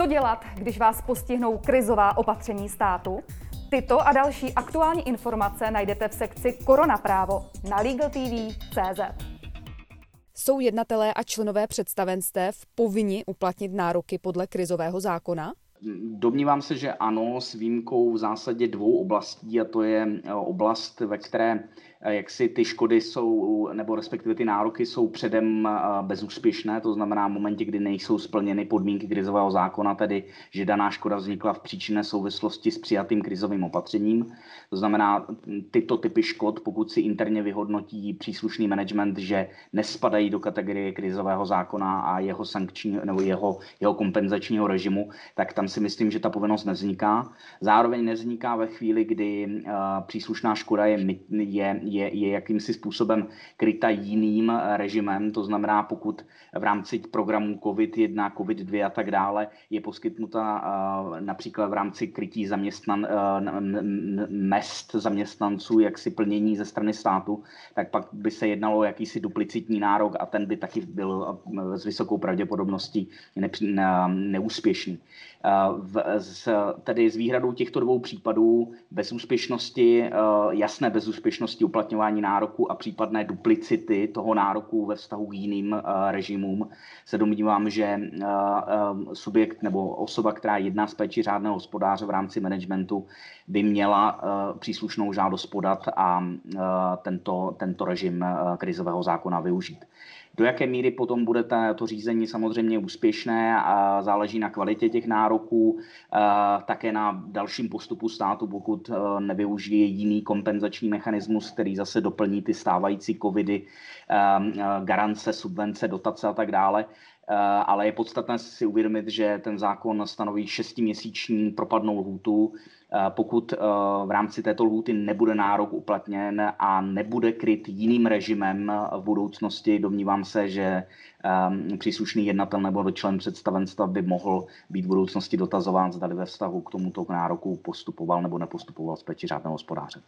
Co dělat, když vás postihnou krizová opatření státu? Tyto a další aktuální informace najdete v sekci Korona právo na LegalTV.cz. Jsou jednatelé a členové představenstev povinni uplatnit nároky podle krizového zákona? Domnívám se, že ano, s výjimkou v zásadě dvou oblastí, a to je eh, oblast, ve které jak si ty škody jsou, nebo respektive ty nároky jsou předem bezúspěšné, to znamená v momentě, kdy nejsou splněny podmínky krizového zákona, tedy že daná škoda vznikla v příčinné souvislosti s přijatým krizovým opatřením. To znamená, tyto typy škod, pokud si interně vyhodnotí příslušný management, že nespadají do kategorie krizového zákona a jeho sankčního nebo jeho, jeho kompenzačního režimu, tak tam si myslím, že ta povinnost nevzniká. Zároveň nevzniká ve chvíli, kdy příslušná škoda je, je, je, je jakýmsi způsobem kryta jiným eh, režimem, to znamená, pokud v rámci programů COVID-1, COVID-2 a tak dále je poskytnuta uh, například v rámci krytí zaměstnan, uh, mest zaměstnanců, jak si plnění ze strany státu, tak pak by se jednalo o jakýsi duplicitní nárok a ten by taky byl s vysokou pravděpodobností ne, ne, neúspěšný. V, z, tedy s výhradou těchto dvou případů bezúspěšnosti, jasné bezúspěšnosti uplatňování nároku a případné duplicity toho nároku ve vztahu k jiným režimům se domnívám, že subjekt nebo osoba, která jedná z péči řádného hospodáře v rámci managementu, by měla příslušnou žádost podat a tento, tento režim krizového zákona využít. Do jaké míry potom bude to řízení samozřejmě úspěšné a záleží na kvalitě těch nároků, také na dalším postupu státu, pokud nevyužije jiný kompenzační mechanismus, který zase doplní ty stávající covidy, e, e, garance, subvence, dotace a tak dále ale je podstatné si uvědomit, že ten zákon stanoví šestiměsíční propadnou lhůtu, Eh, pokud eh, v rámci této lhůty nebude nárok uplatněn a nebude kryt jiným režimem eh, v budoucnosti, domnívám se, že příslušný jednatel nebo člen představenstva by mohl být v budoucnosti dotazován, zda ve vztahu k tomuto nároku postupoval nebo nepostupoval z řádného hospodáře.